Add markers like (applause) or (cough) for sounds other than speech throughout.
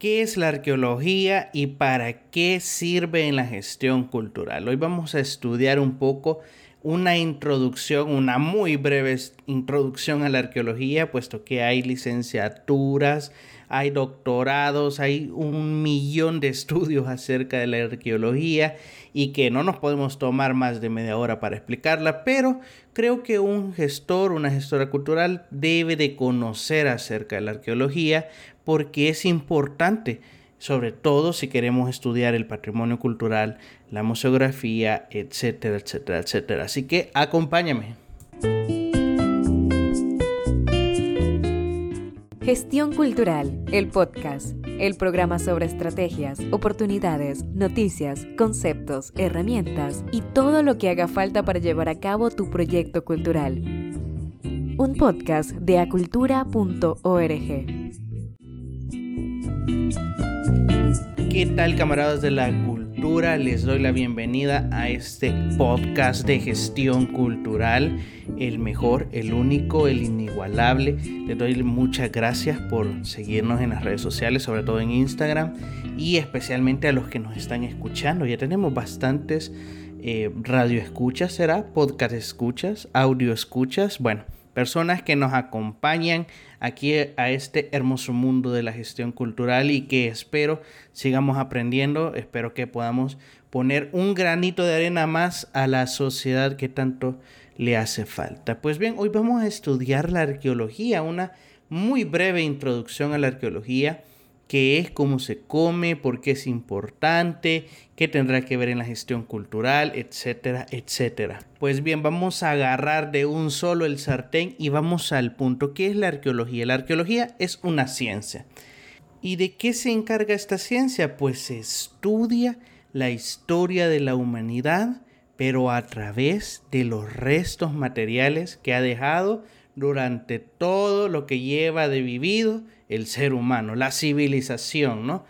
¿Qué es la arqueología y para qué sirve en la gestión cultural? Hoy vamos a estudiar un poco una introducción, una muy breve introducción a la arqueología, puesto que hay licenciaturas, hay doctorados, hay un millón de estudios acerca de la arqueología y que no nos podemos tomar más de media hora para explicarla, pero creo que un gestor, una gestora cultural debe de conocer acerca de la arqueología porque es importante, sobre todo si queremos estudiar el patrimonio cultural, la museografía, etcétera, etcétera, etcétera. Así que acompáñame. Gestión Cultural, el podcast, el programa sobre estrategias, oportunidades, noticias, conceptos, herramientas y todo lo que haga falta para llevar a cabo tu proyecto cultural. Un podcast de acultura.org. ¿Qué tal camaradas de la cultura? Les doy la bienvenida a este podcast de gestión cultural, el mejor, el único, el inigualable. Les doy muchas gracias por seguirnos en las redes sociales, sobre todo en Instagram y especialmente a los que nos están escuchando. Ya tenemos bastantes eh, radio escuchas, será podcast escuchas, audio escuchas, bueno personas que nos acompañan aquí a este hermoso mundo de la gestión cultural y que espero sigamos aprendiendo, espero que podamos poner un granito de arena más a la sociedad que tanto le hace falta. Pues bien, hoy vamos a estudiar la arqueología, una muy breve introducción a la arqueología qué es, cómo se come, por qué es importante, qué tendrá que ver en la gestión cultural, etcétera, etcétera. Pues bien, vamos a agarrar de un solo el sartén y vamos al punto. ¿Qué es la arqueología? La arqueología es una ciencia. ¿Y de qué se encarga esta ciencia? Pues se estudia la historia de la humanidad, pero a través de los restos materiales que ha dejado durante todo lo que lleva de vivido el ser humano, la civilización, ¿no?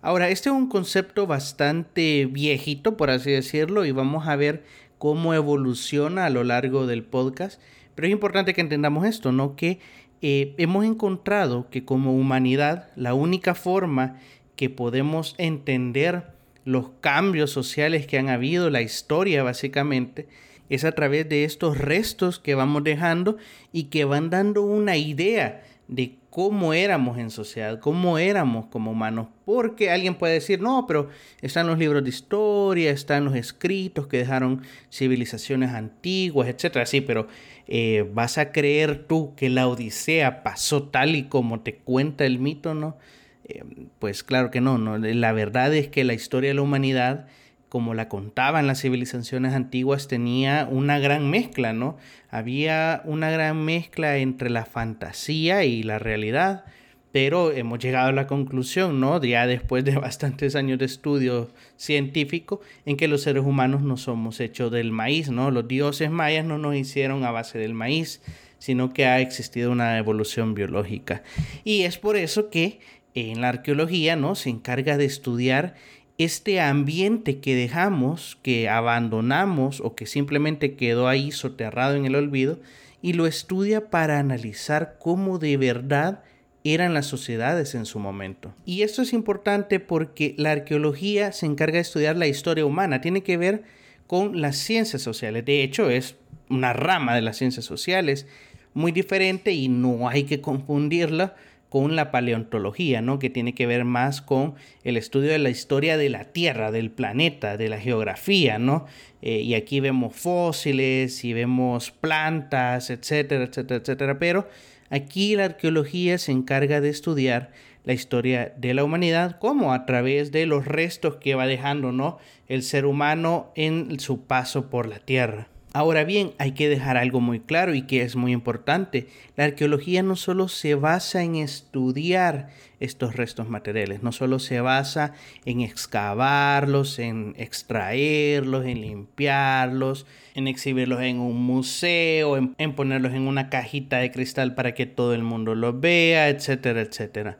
Ahora, este es un concepto bastante viejito, por así decirlo, y vamos a ver cómo evoluciona a lo largo del podcast. Pero es importante que entendamos esto, ¿no? Que eh, hemos encontrado que como humanidad la única forma que podemos entender los cambios sociales que han habido, la historia básicamente, es a través de estos restos que vamos dejando y que van dando una idea de cómo éramos en sociedad, cómo éramos como humanos. Porque alguien puede decir, no, pero están los libros de historia, están los escritos que dejaron civilizaciones antiguas, etc. Sí, pero eh, ¿vas a creer tú que la Odisea pasó tal y como te cuenta el mito, no? Eh, pues claro que no, no. La verdad es que la historia de la humanidad como la contaban las civilizaciones antiguas, tenía una gran mezcla, ¿no? Había una gran mezcla entre la fantasía y la realidad, pero hemos llegado a la conclusión, ¿no? Ya después de (laughs) bastantes años de estudio científico, en que los seres humanos no somos hechos del maíz, ¿no? Los dioses mayas no nos hicieron a base del maíz, sino que ha existido una evolución biológica. Y es por eso que en la arqueología, ¿no? Se encarga de estudiar este ambiente que dejamos, que abandonamos o que simplemente quedó ahí soterrado en el olvido y lo estudia para analizar cómo de verdad eran las sociedades en su momento. Y esto es importante porque la arqueología se encarga de estudiar la historia humana, tiene que ver con las ciencias sociales. De hecho, es una rama de las ciencias sociales muy diferente y no hay que confundirla con la paleontología, ¿no? que tiene que ver más con el estudio de la historia de la Tierra, del planeta, de la geografía, ¿no? Eh, y aquí vemos fósiles y vemos plantas, etcétera, etcétera, etcétera. Pero aquí la arqueología se encarga de estudiar la historia de la humanidad, como a través de los restos que va dejando, ¿no? El ser humano en su paso por la Tierra. Ahora bien, hay que dejar algo muy claro y que es muy importante. La arqueología no solo se basa en estudiar estos restos materiales, no solo se basa en excavarlos, en extraerlos, en limpiarlos, en exhibirlos en un museo, en, ponerlos en una cajita de cristal para que todo el mundo los vea, etcétera, etcétera.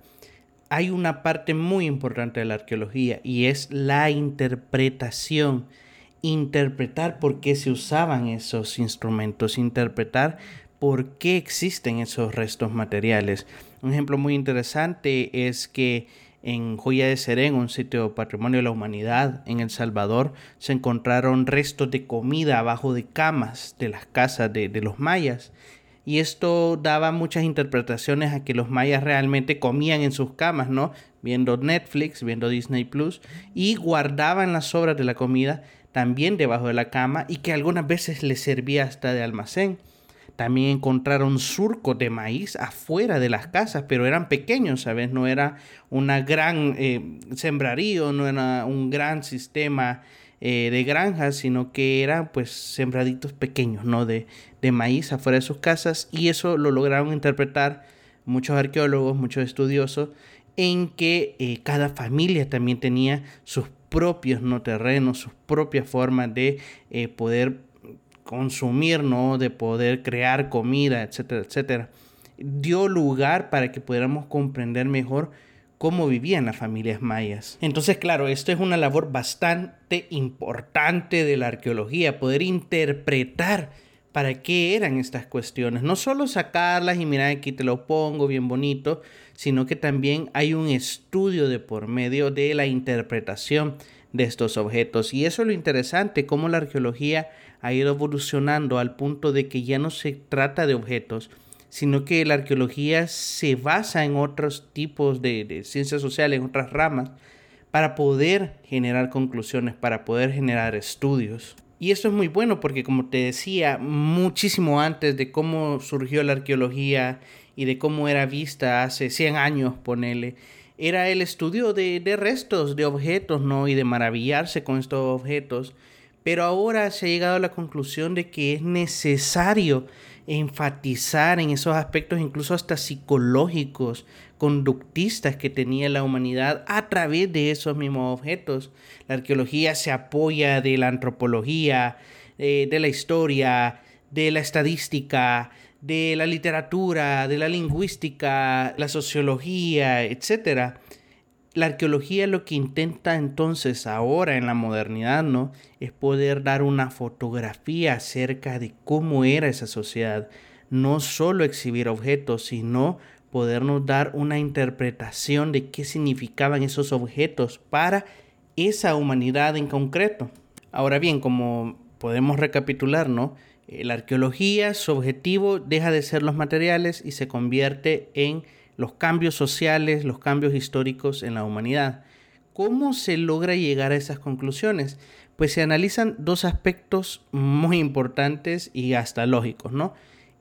Hay una parte muy importante de la arqueología y es la interpretación interpretar por qué se usaban esos instrumentos, interpretar por qué existen esos restos materiales. Un ejemplo muy interesante es que en Joya de Serén, un sitio patrimonio de la humanidad en El Salvador, se encontraron restos de comida abajo de camas de las casas de, de los mayas. Y esto daba muchas interpretaciones a que los mayas realmente comían en sus camas, ¿no? Viendo Netflix, viendo Disney Plus, y guardaban las sobras de la comida también debajo de la cama y que algunas veces les servía hasta de almacén. También encontraron surcos de maíz afuera de las casas, pero eran pequeños, ¿sabes? No era una gran eh, sembrarío, no era un gran sistema eh, de granjas, sino que eran pues sembraditos pequeños, ¿no? De, de maíz afuera de sus casas y eso lo lograron interpretar muchos arqueólogos, muchos estudiosos, en que eh, cada familia también tenía sus propios no terrenos, sus propias formas de poder consumir, ¿no? De poder crear comida, etcétera, etcétera. Dio lugar para que pudiéramos comprender mejor cómo vivían las familias mayas. Entonces, claro, esto es una labor bastante importante de la arqueología, poder interpretar para qué eran estas cuestiones. No solo sacarlas y mirar aquí te lo pongo bien bonito, sino que también hay un estudio de por medio de la interpretación de estos objetos. Y eso es lo interesante, cómo la arqueología ha ido evolucionando al punto de que ya no se trata de objetos, sino que la arqueología se basa en otros tipos de, ciencias sociales, en otras ramas, para poder generar conclusiones, para poder generar estudios. Y esto es muy bueno porque, como te decía, muchísimo antes de cómo surgió la arqueología y de cómo era vista hace 100 años, ponele, era el estudio de, de restos, de objetos, ¿no? Y de maravillarse con estos objetos pero ahora se ha llegado a la conclusión de que es necesario enfatizar en esos aspectos incluso hasta psicológicos, conductistas que tenía la humanidad a través de esos mismos objetos. La arqueología se apoya de la antropología, eh, de la historia, de la estadística, de la literatura, de la lingüística, la sociología, etcétera la arqueología lo que intenta entonces ahora en la modernidad, ¿no? Es poder dar una fotografía acerca de cómo era esa sociedad. No solo exhibir objetos, sino podernos dar una interpretación de qué significaban esos objetos para esa humanidad en concreto. Ahora bien, como podemos recapitular, ¿no? Eh, la arqueología, su objetivo deja de ser los materiales y se convierte en los cambios sociales, los cambios históricos en la humanidad. ¿Cómo se logra llegar a esas conclusiones? Pues se analizan dos aspectos muy importantes y hasta lógicos, ¿no?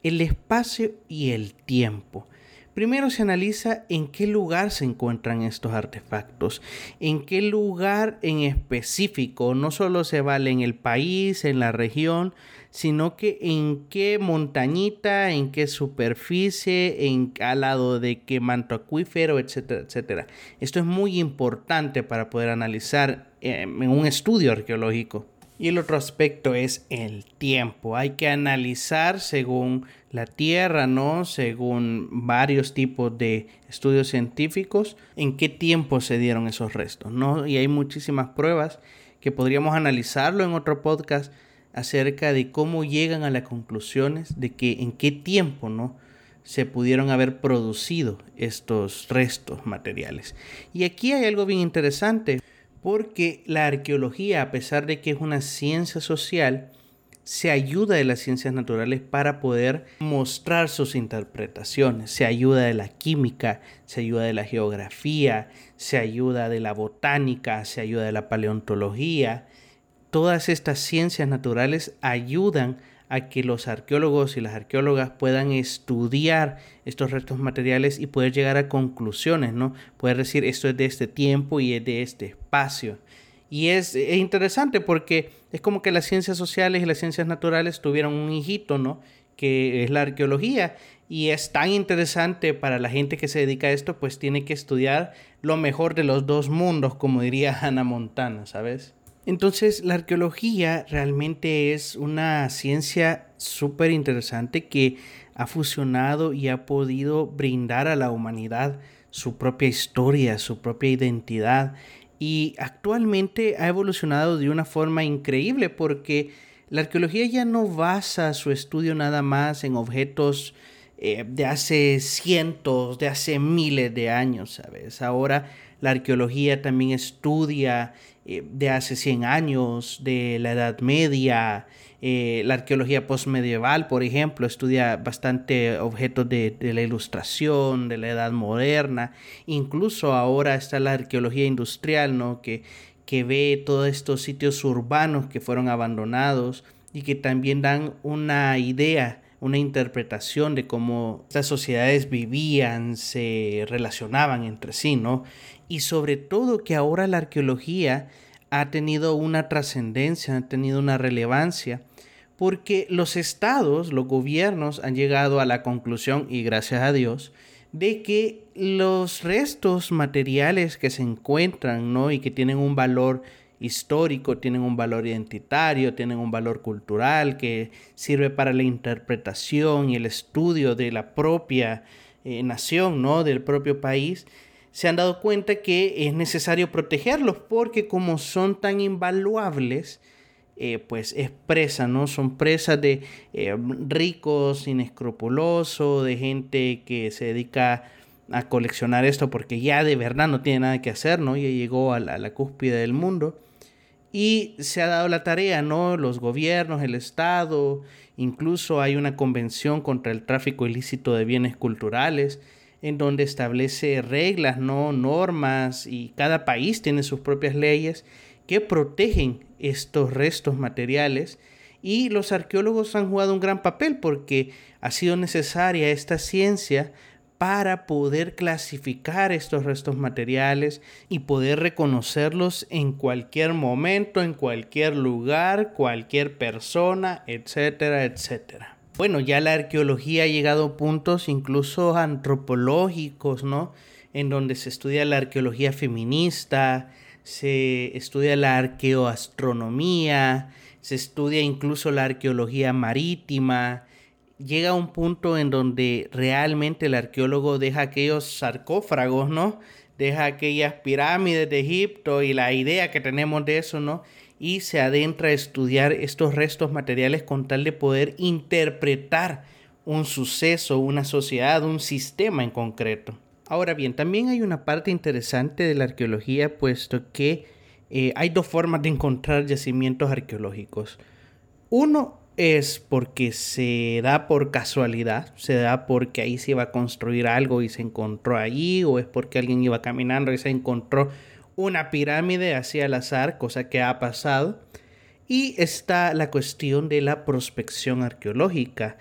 El espacio y el tiempo. Primero se analiza en qué lugar se encuentran estos artefactos, en qué lugar en específico, no solo se vale en el país, en la región, sino que en qué montañita, en qué superficie, en al lado de qué manto acuífero, etcétera, etcétera. Esto es muy importante para poder analizar em, en un estudio arqueológico. Y el otro aspecto es el tiempo. Hay que analizar según la Tierra, ¿no? Según varios tipos de estudios científicos, en qué tiempo se dieron esos restos, ¿no? Y hay muchísimas pruebas que podríamos analizarlo en otro podcast acerca de cómo llegan a las conclusiones de que en qué tiempo, ¿no? se pudieron haber producido estos restos materiales. Y aquí hay algo bien interesante porque la arqueología, a pesar de que es una ciencia social, se ayuda de las ciencias naturales para poder mostrar sus interpretaciones, se ayuda de la química, se ayuda de la geografía, se ayuda de la botánica, se ayuda de la paleontología. Todas estas ciencias naturales ayudan a que los arqueólogos y las arqueólogas puedan estudiar estos restos materiales y poder llegar a conclusiones, ¿no? Poder decir esto es de este tiempo y es de este espacio. Y es, interesante porque es como que las ciencias sociales y las ciencias naturales tuvieron un hijito, ¿no? Que es la arqueología. Y es tan interesante para la gente que se dedica a esto, pues tiene que estudiar lo mejor de los dos mundos, como diría (laughs) Hannah Montana, ¿sabes? Entonces, la arqueología realmente es una ciencia súper interesante que ha fusionado y ha podido brindar a la humanidad su propia historia, su propia identidad y actualmente ha evolucionado de una forma increíble porque la arqueología ya no basa su estudio nada más en objetos eh, de hace cientos, de hace miles de años, ¿sabes? Ahora la arqueología también estudia eh, de hace 100 años, de la Edad Media, eh, la arqueología postmedieval, por ejemplo, estudia bastante objetos de, la ilustración, de la edad moderna. Incluso ahora está la arqueología industrial, ¿no? Que, que ve todos estos sitios urbanos que fueron abandonados y que también dan una idea, una interpretación de cómo estas sociedades vivían, se relacionaban entre sí, ¿no? Y sobre todo que ahora la arqueología ha tenido una trascendencia, ha tenido una relevancia, porque los estados, los gobiernos han llegado a la conclusión, y gracias a Dios, de que los restos materiales que se encuentran, ¿no? Y que tienen un valor histórico, tienen un valor identitario, tienen un valor cultural que sirve para la interpretación y el estudio de la propia eh, nación, ¿no? Del propio país, se han dado cuenta que es necesario protegerlos porque como son tan invaluables, eh, pues es presa, ¿no? Son presas de eh, ricos, inescrupulosos, de gente que se dedica a coleccionar esto porque ya de verdad no tiene nada que hacer, ¿no? Ya llegó a la, a la cúspide del mundo. Y se ha dado la tarea, ¿no? Los gobiernos, el Estado, incluso hay una convención contra el tráfico ilícito de bienes culturales en donde establece reglas, no normas y cada país tiene sus propias leyes que protegen estos restos materiales y los arqueólogos han jugado un gran papel porque ha sido necesaria esta ciencia para poder clasificar estos restos materiales y poder reconocerlos en cualquier momento, en cualquier lugar, cualquier persona, etcétera, etcétera. Bueno, ya la arqueología ha llegado a puntos incluso antropológicos, ¿no? En donde se estudia la arqueología feminista, se estudia la arqueoastronomía, se estudia incluso la arqueología marítima. Llega a un punto en donde realmente el arqueólogo deja aquellos sarcófagos, ¿no? Deja aquellas pirámides de Egipto y la idea que tenemos de eso, ¿no? Y se adentra a estudiar estos restos materiales con tal de poder interpretar un suceso, una sociedad, un sistema en concreto. Ahora bien, también hay una parte interesante de la arqueología, puesto que eh, hay dos formas de encontrar yacimientos arqueológicos. Uno es porque se da por casualidad, se da porque ahí se iba a construir algo y se encontró allí, o es porque alguien iba caminando y se encontró una pirámide hacia al azar, cosa que ha pasado. Y está la cuestión de la prospección arqueológica.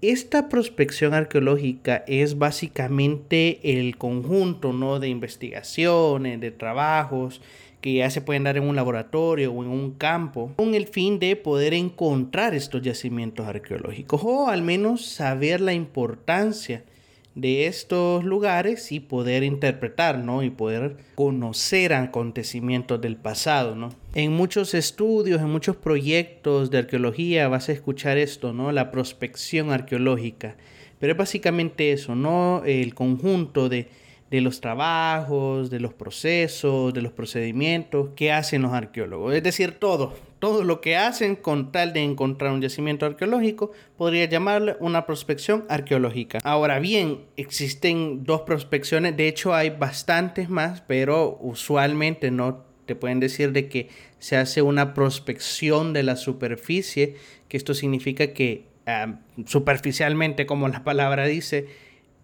Esta prospección arqueológica es básicamente el conjunto ¿no? de investigaciones, de trabajos que ya se pueden dar en un laboratorio o en un campo, con el fin de poder encontrar estos yacimientos arqueológicos o al menos saber la importancia de estos lugares y poder interpretar, ¿no? Y poder conocer acontecimientos del pasado, ¿no? En muchos estudios, en muchos proyectos de arqueología vas a escuchar esto, ¿no? La prospección arqueológica. Pero es básicamente eso, ¿no? El conjunto de de los trabajos, de los procesos, de los procedimientos que hacen los arqueólogos. Es decir, todo, todo lo que hacen con tal de encontrar un yacimiento arqueológico, podría llamarle una prospección arqueológica. Ahora bien, existen dos prospecciones, de hecho hay bastantes más, pero usualmente no te pueden decir de que se hace una prospección de la superficie, que esto significa que ah, superficialmente, como la palabra dice,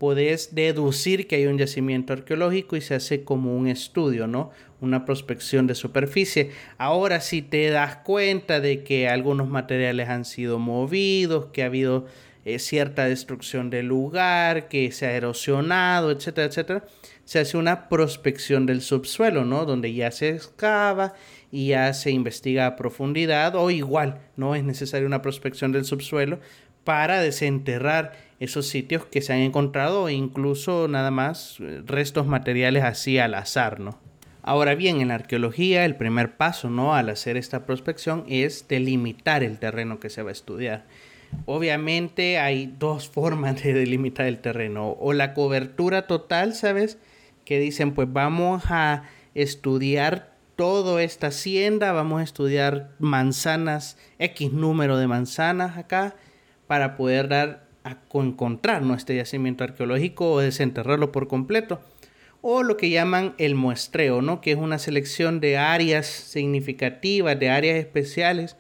podés deducir que hay un yacimiento arqueológico y se hace como un estudio, ¿no? Una prospección de superficie. Ahora si te das cuenta de que algunos materiales han sido movidos, que ha habido eh, cierta destrucción del lugar, que se ha erosionado, etcétera, etcétera, se hace una prospección del subsuelo, ¿no? Donde ya se excava y ya se investiga a profundidad o igual, no es necesaria una prospección del subsuelo para desenterrar esos sitios que se han encontrado e incluso nada más eh, restos materiales así al azar, ¿no? Ahora bien, en la arqueología el primer paso, ¿no? Al hacer esta prospección es delimitar el terreno que se va a estudiar. Obviamente hay dos (laughs) formas de delimitar el terreno. O la cobertura total, ¿sabes? Que dicen, pues vamos a estudiar toda esta hacienda, vamos a estudiar manzanas, X número de manzanas acá, para poder dar a encontrar este yacimiento arqueológico o desenterrarlo por completo. O lo que llaman el muestreo, ¿no? que es una selección de áreas significativas, de áreas especiales,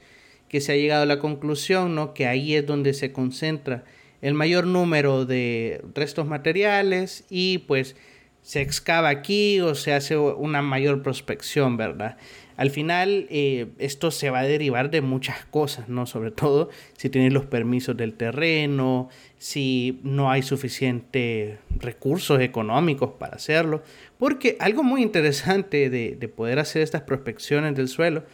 que se ha llegado a la conclusión ¿no? que ahí es donde se concentra el mayor número de restos materiales y pues se excava aquí o se hace una mayor prospección, ¿verdad? Al final eh, esto se va a derivar de muchas cosas, ¿no? Sobre todo si tienes los permisos del terreno, si no hay suficientes recursos económicos para hacerlo. Porque algo muy interesante de, poder hacer estas prospecciones del suelo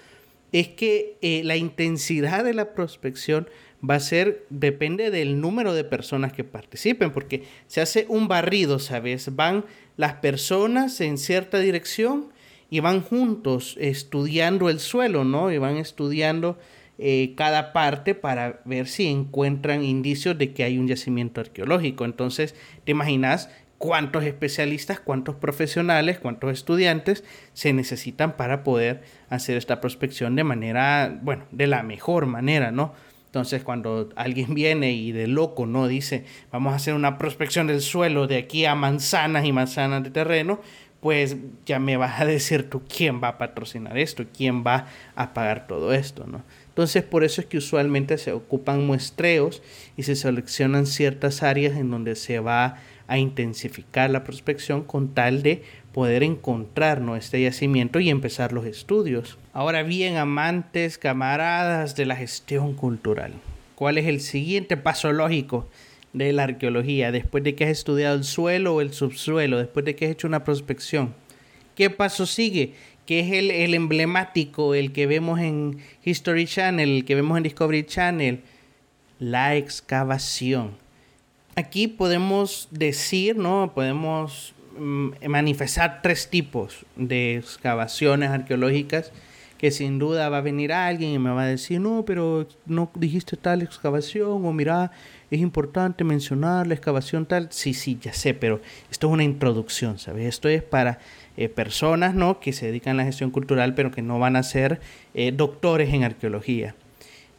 es que eh, la intensidad de la prospección va a ser, depende del número de personas que participen, porque se hace un barrido, ¿sabes? Van las personas en cierta dirección y van juntos estudiando el suelo, ¿no? Y van estudiando eh, cada parte para ver si encuentran indicios de que hay un yacimiento arqueológico. Entonces, te imaginas cuántos especialistas, cuántos profesionales, cuántos estudiantes se necesitan para poder hacer esta prospección de manera, bueno, de la mejor manera, ¿no? Entonces, cuando alguien viene y de loco, ¿no? Dice, vamos a hacer una prospección del suelo de aquí a manzanas y manzanas de terreno, pues ya me vas a decir tú quién va a patrocinar esto, quién va a pagar todo esto, ¿no? Entonces, por eso es que usualmente se ocupan muestreos y se seleccionan ciertas áreas en donde se va a intensificar la prospección con tal de poder encontrar este yacimiento y empezar los estudios. Ahora bien, amantes, camaradas de la gestión cultural, ¿cuál es el siguiente paso lógico de la arqueología después de que has estudiado el suelo o el subsuelo, después de que has hecho una prospección? ¿Qué paso sigue? ¿Qué es el, el emblemático, el que vemos en History Channel, el que vemos en Discovery Channel? La excavación. Aquí podemos decir, ¿no? Podemos manifestar tres tipos de excavaciones arqueológicas que sin duda va a venir alguien y me va a decir, no, pero no dijiste tal excavación, o mira, es importante mencionar la excavación tal. Sí, sí, ya sé, pero esto es una introducción, ¿sabes? Esto es para eh, personas, ¿no? Que se dedican a la gestión cultural, pero que no van a ser eh, doctores en arqueología.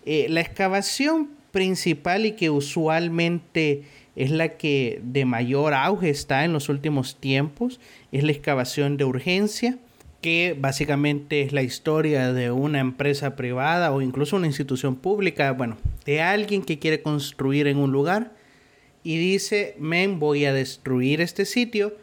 Eh, la excavación principal y que usualmente es la que de mayor auge está en los últimos tiempos, es la excavación de urgencia, que básicamente es la historia de una empresa privada o incluso una institución pública, bueno, de alguien que quiere construir en un lugar y dice, men, voy a destruir este sitio,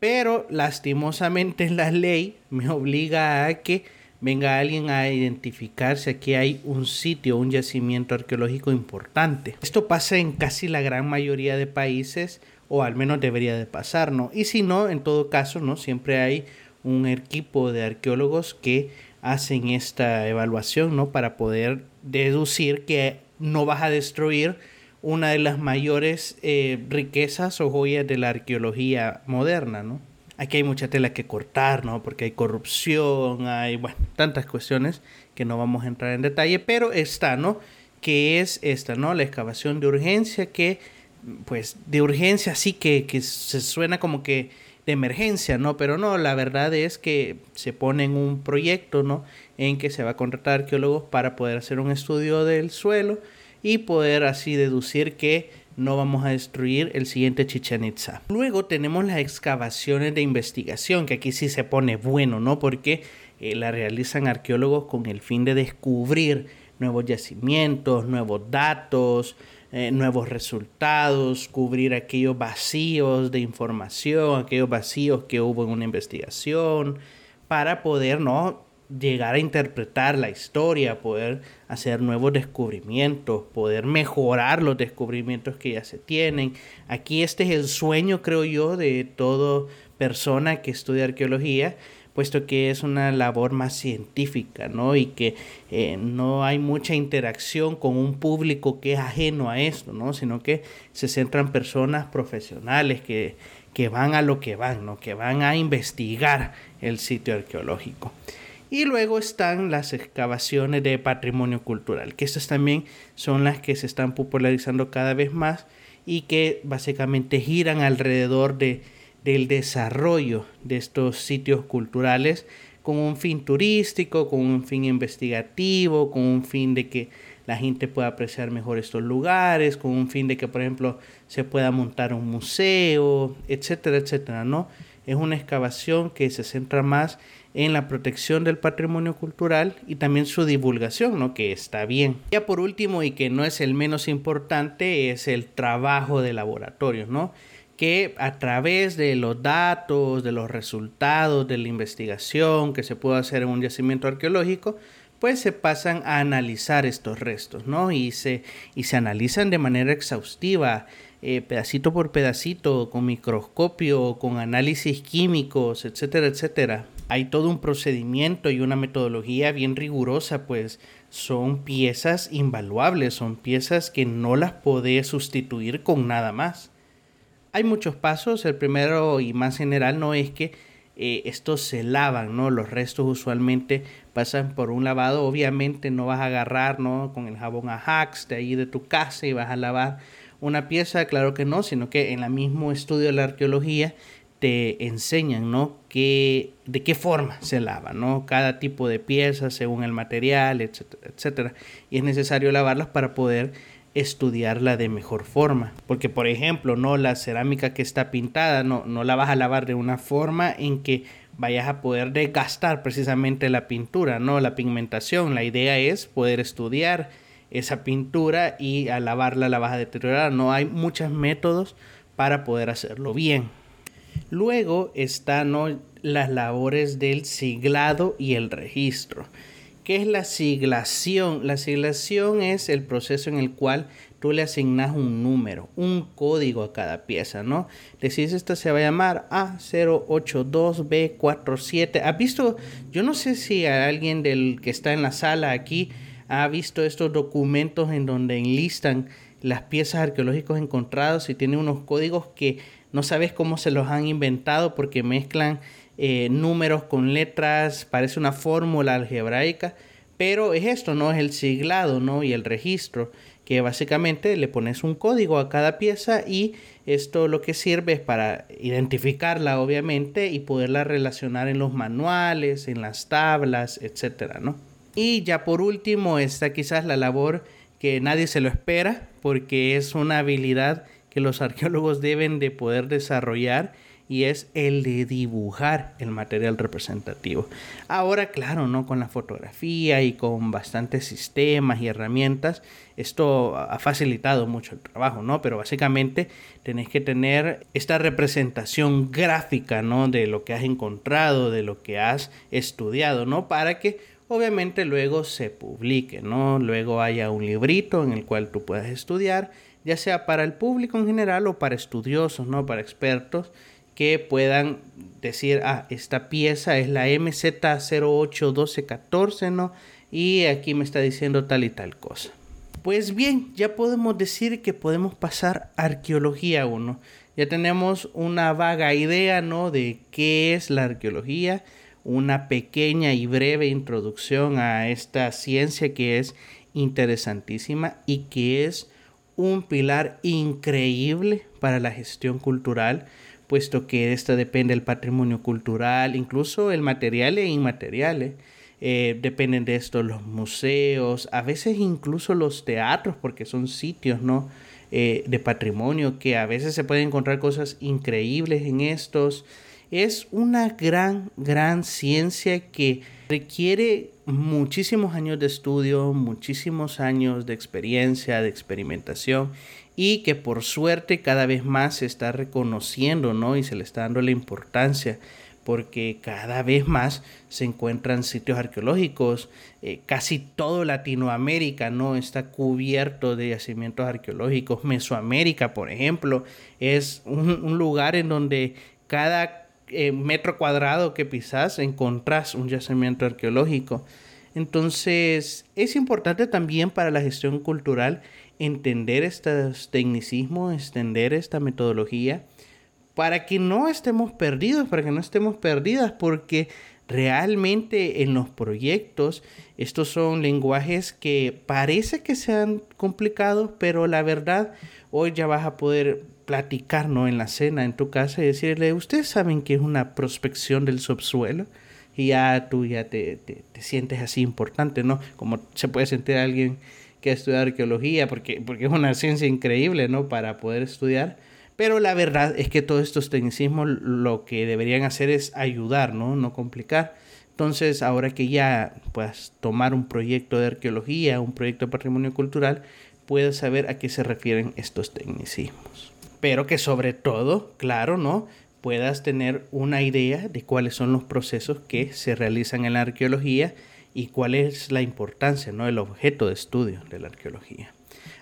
pero lastimosamente (laughs) la ley me obliga a que venga alguien a identificar si aquí hay un sitio, un yacimiento arqueológico importante. Esto pasa en casi la gran mayoría de países, o al menos debería de pasar, ¿no? Y si no, en todo caso, ¿no? Siempre hay un equipo de arqueólogos que hacen esta evaluación, ¿no? Para poder deducir que no vas a destruir una de las mayores eh, riquezas o joyas de la arqueología moderna, ¿no? Aquí hay mucha tela que cortar, ¿no? Porque hay corrupción, hay, bueno, tantas cuestiones que no vamos a entrar en detalle, pero está, ¿no? Que es esta, ¿no? La excavación de urgencia que, pues, de urgencia sí que, que se suena como que de emergencia, ¿no? Pero no, la verdad es que se pone en un proyecto, ¿no? En que se va a contratar arqueólogos para poder hacer un estudio del suelo y poder así deducir que no vamos a destruir el siguiente Chichen Itza. Luego tenemos las excavaciones de investigación, que aquí sí se pone bueno, ¿no? Porque eh, la realizan arqueólogos con el fin de descubrir nuevos yacimientos, nuevos datos, eh, nuevos resultados, cubrir aquellos vacíos de información, aquellos vacíos que hubo en una investigación, para poder, ¿no? Llegar a interpretar la historia, poder hacer nuevos descubrimientos, poder mejorar los descubrimientos que ya se tienen. Aquí este es el sueño, creo yo, de toda persona que estudia arqueología, puesto que es una labor más científica, ¿no? Y que eh, no hay mucha interacción con un público que es ajeno a esto, ¿no? Sino que se centran personas profesionales que, que van a lo que van, ¿no? Que van a investigar el sitio arqueológico. Y luego están las excavaciones de patrimonio cultural, que estas también son las que se están popularizando cada vez más y que básicamente giran alrededor de, del desarrollo de estos sitios culturales con un fin turístico, con un fin investigativo, con un fin de que la gente pueda apreciar mejor estos lugares, con un fin de que, por ejemplo, se pueda montar un museo, etcétera, etcétera, ¿no? Es una excavación que se centra más en la protección del patrimonio cultural y también su divulgación, ¿no? Que está bien. Ya por último, y que no es el menos importante, es el trabajo de laboratorio, ¿no? que a través de los datos, de los resultados de la investigación que se puede hacer en un yacimiento arqueológico, pues se pasan a analizar estos restos, ¿no? Y se, y se analizan de manera exhaustiva, eh, pedacito por pedacito, con microscopio, con análisis químicos, etcétera, etcétera. Hay todo un procedimiento y una metodología bien rigurosa, pues son piezas invaluables, son piezas que no las podés sustituir con nada más. Hay muchos pasos. El primero y más general no es que eh, estos se lavan, ¿no? Los restos usualmente pasan por un lavado. Obviamente no vas a agarrar, ¿no? Con el jabón Ajax de ahí de tu casa y vas a lavar una pieza, claro que no, sino que en el mismo estudio de la arqueología te enseñan, ¿no? Que, de qué forma se lava, ¿no? Cada tipo de pieza según el material, etcétera, etcétera. Y es necesario lavarlas para poder estudiarla de mejor forma. Porque, por ejemplo, no la cerámica que está pintada, no, no la vas a lavar de una forma en que vayas a poder desgastar precisamente la pintura, no la pigmentación. La idea es poder estudiar esa pintura y al lavarla la vas a deteriorar. No hay muchos métodos para poder hacerlo bien. Luego están las labores del siglado y el registro. ¿Qué es la siglación? La siglación es el proceso en el cual tú le asignas un número, un código a cada pieza, ¿no? Decís, esta se va a llamar A082B47. ¿Has visto? Yo no sé si alguien del que está en la sala aquí ha visto estos documentos en donde enlistan las piezas arqueológicas encontradas y tiene unos códigos que no sabes cómo se los han inventado porque mezclan eh, números con letras, parece una fórmula algebraica, pero es esto, ¿no? Es el siglado, ¿no? Y el registro, que básicamente le pones un código a cada pieza y esto lo que sirve es para identificarla, obviamente, y poderla relacionar en los manuales, en las tablas, etcétera, ¿no? Y ya por último está quizás la labor que nadie se lo espera, porque es una habilidad que los (laughs) arqueólogos deben de poder desarrollar y es el de dibujar el material representativo. Ahora, claro, ¿no? Con la fotografía y con bastantes sistemas y herramientas, esto ha facilitado mucho el trabajo, ¿no? Pero básicamente tenés que tener esta representación gráfica, ¿no? De lo que has encontrado, de lo que has estudiado, ¿no? Para que obviamente luego se publique, ¿no? Luego haya un librito en el cual tú puedas estudiar, ya sea para el público en general o para estudiosos, ¿no? Para expertos que puedan decir, ah, esta pieza es la MZ081214, ¿no? Y aquí me está diciendo tal y tal cosa. Pues bien, ya podemos decir que podemos pasar arqueología 1. Ya tenemos una vaga idea, ¿no? De qué es la arqueología, una pequeña y breve introducción a esta ciencia que es interesantísima y que es un pilar increíble para la gestión cultural puesto que esta depende del patrimonio cultural, incluso el material e inmaterial. Eh, dependen de esto los museos, a veces incluso los teatros, porque son sitios ¿no? Eh, de patrimonio que a veces se pueden encontrar cosas increíbles en estos. Es una gran, gran ciencia que requiere muchísimos años de estudio, muchísimos años de experiencia, de experimentación y que por suerte cada vez más se está reconociendo, ¿no? Y se le está dando la importancia porque cada vez más se encuentran sitios arqueológicos. Eh, casi todo Latinoamérica no está cubierto de yacimientos arqueológicos. Mesoamérica, por ejemplo, es un, lugar en donde cada eh, metro cuadrado que pisas encontrás un yacimiento arqueológico. Entonces, es importante también para la gestión cultural entender estos tecnicismos, extender esta metodología, para que no estemos perdidos, para que no estemos perdidas, porque realmente en los proyectos estos son lenguajes que parece que sean complicados, pero la verdad hoy ya vas a poder platicar ¿no? en la cena en tu casa y decirle, ustedes saben que es una prospección del subsuelo y ya tú ya te, te, te sientes así importante, ¿no? Como se puede sentir alguien que estudiar arqueología, porque, porque es una ciencia increíble, ¿no? Para poder estudiar. Pero la verdad es que todos estos tecnicismos lo que deberían hacer es ayudar, ¿no? No complicar. Entonces, ahora que ya puedas tomar un proyecto de arqueología, un proyecto de patrimonio cultural, puedes saber a qué se refieren estos tecnicismos. Pero que sobre todo, claro, ¿no? puedas tener una idea de cuáles son los procesos que se realizan en la arqueología y cuál es la importancia, ¿no? El objeto de estudio de la arqueología.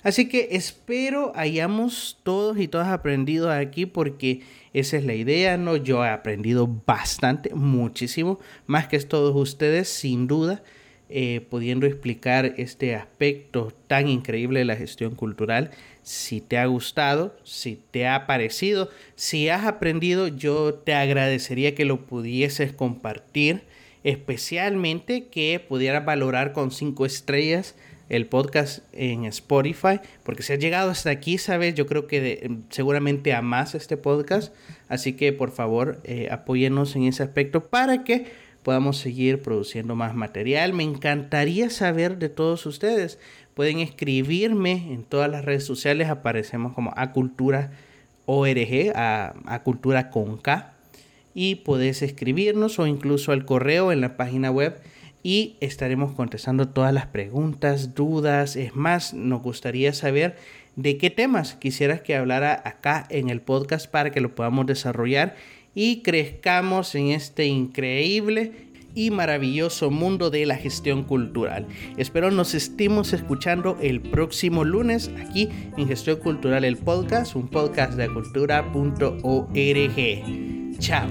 Así que espero hayamos todos y todas aprendido aquí porque esa es la idea, ¿no? Yo he aprendido bastante, muchísimo, más que todos ustedes, sin duda, eh, pudiendo explicar este aspecto tan increíble de la gestión cultural. Si te ha gustado, si te ha parecido, si has aprendido, yo te agradecería que lo pudieses compartir especialmente que pudieras valorar con cinco estrellas el podcast en Spotify, porque si has llegado hasta aquí, sabes, yo creo que seguramente amas este podcast, así que por favor eh, apóyenos en ese aspecto para que podamos seguir produciendo más material. Me encantaría saber de todos ustedes. Pueden escribirme en todas las redes sociales, aparecemos como a cultura org, a, a cultura con K y podés escribirnos o incluso al correo en la página web y estaremos contestando todas las preguntas, dudas. Es más, nos gustaría saber de qué temas quisieras que hablara acá en el podcast para que lo podamos desarrollar y crezcamos en este increíble y maravilloso mundo de la gestión cultural. Espero nos estemos escuchando el próximo lunes aquí en Gestión Cultural, el podcast, un podcast de cultura.org. Chao.